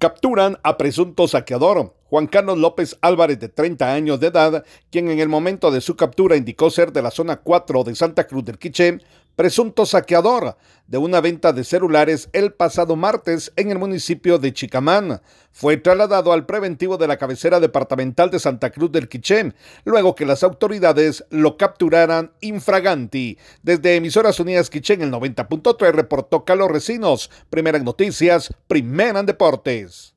Capturan a presunto saqueador. Juan Carlos López Álvarez, de 30 años de edad, quien en el momento de su captura indicó ser de la zona 4 de Santa Cruz del Quiché, presunto saqueador de una venta de celulares el pasado martes en el municipio de Chicamán. Fue trasladado al preventivo de la cabecera departamental de Santa Cruz del Quiché, luego que las autoridades lo capturaran infraganti. Desde Emisoras Unidas Quiché en el 90.3 reportó Carlos Recinos. Primera en noticias, primera deportes.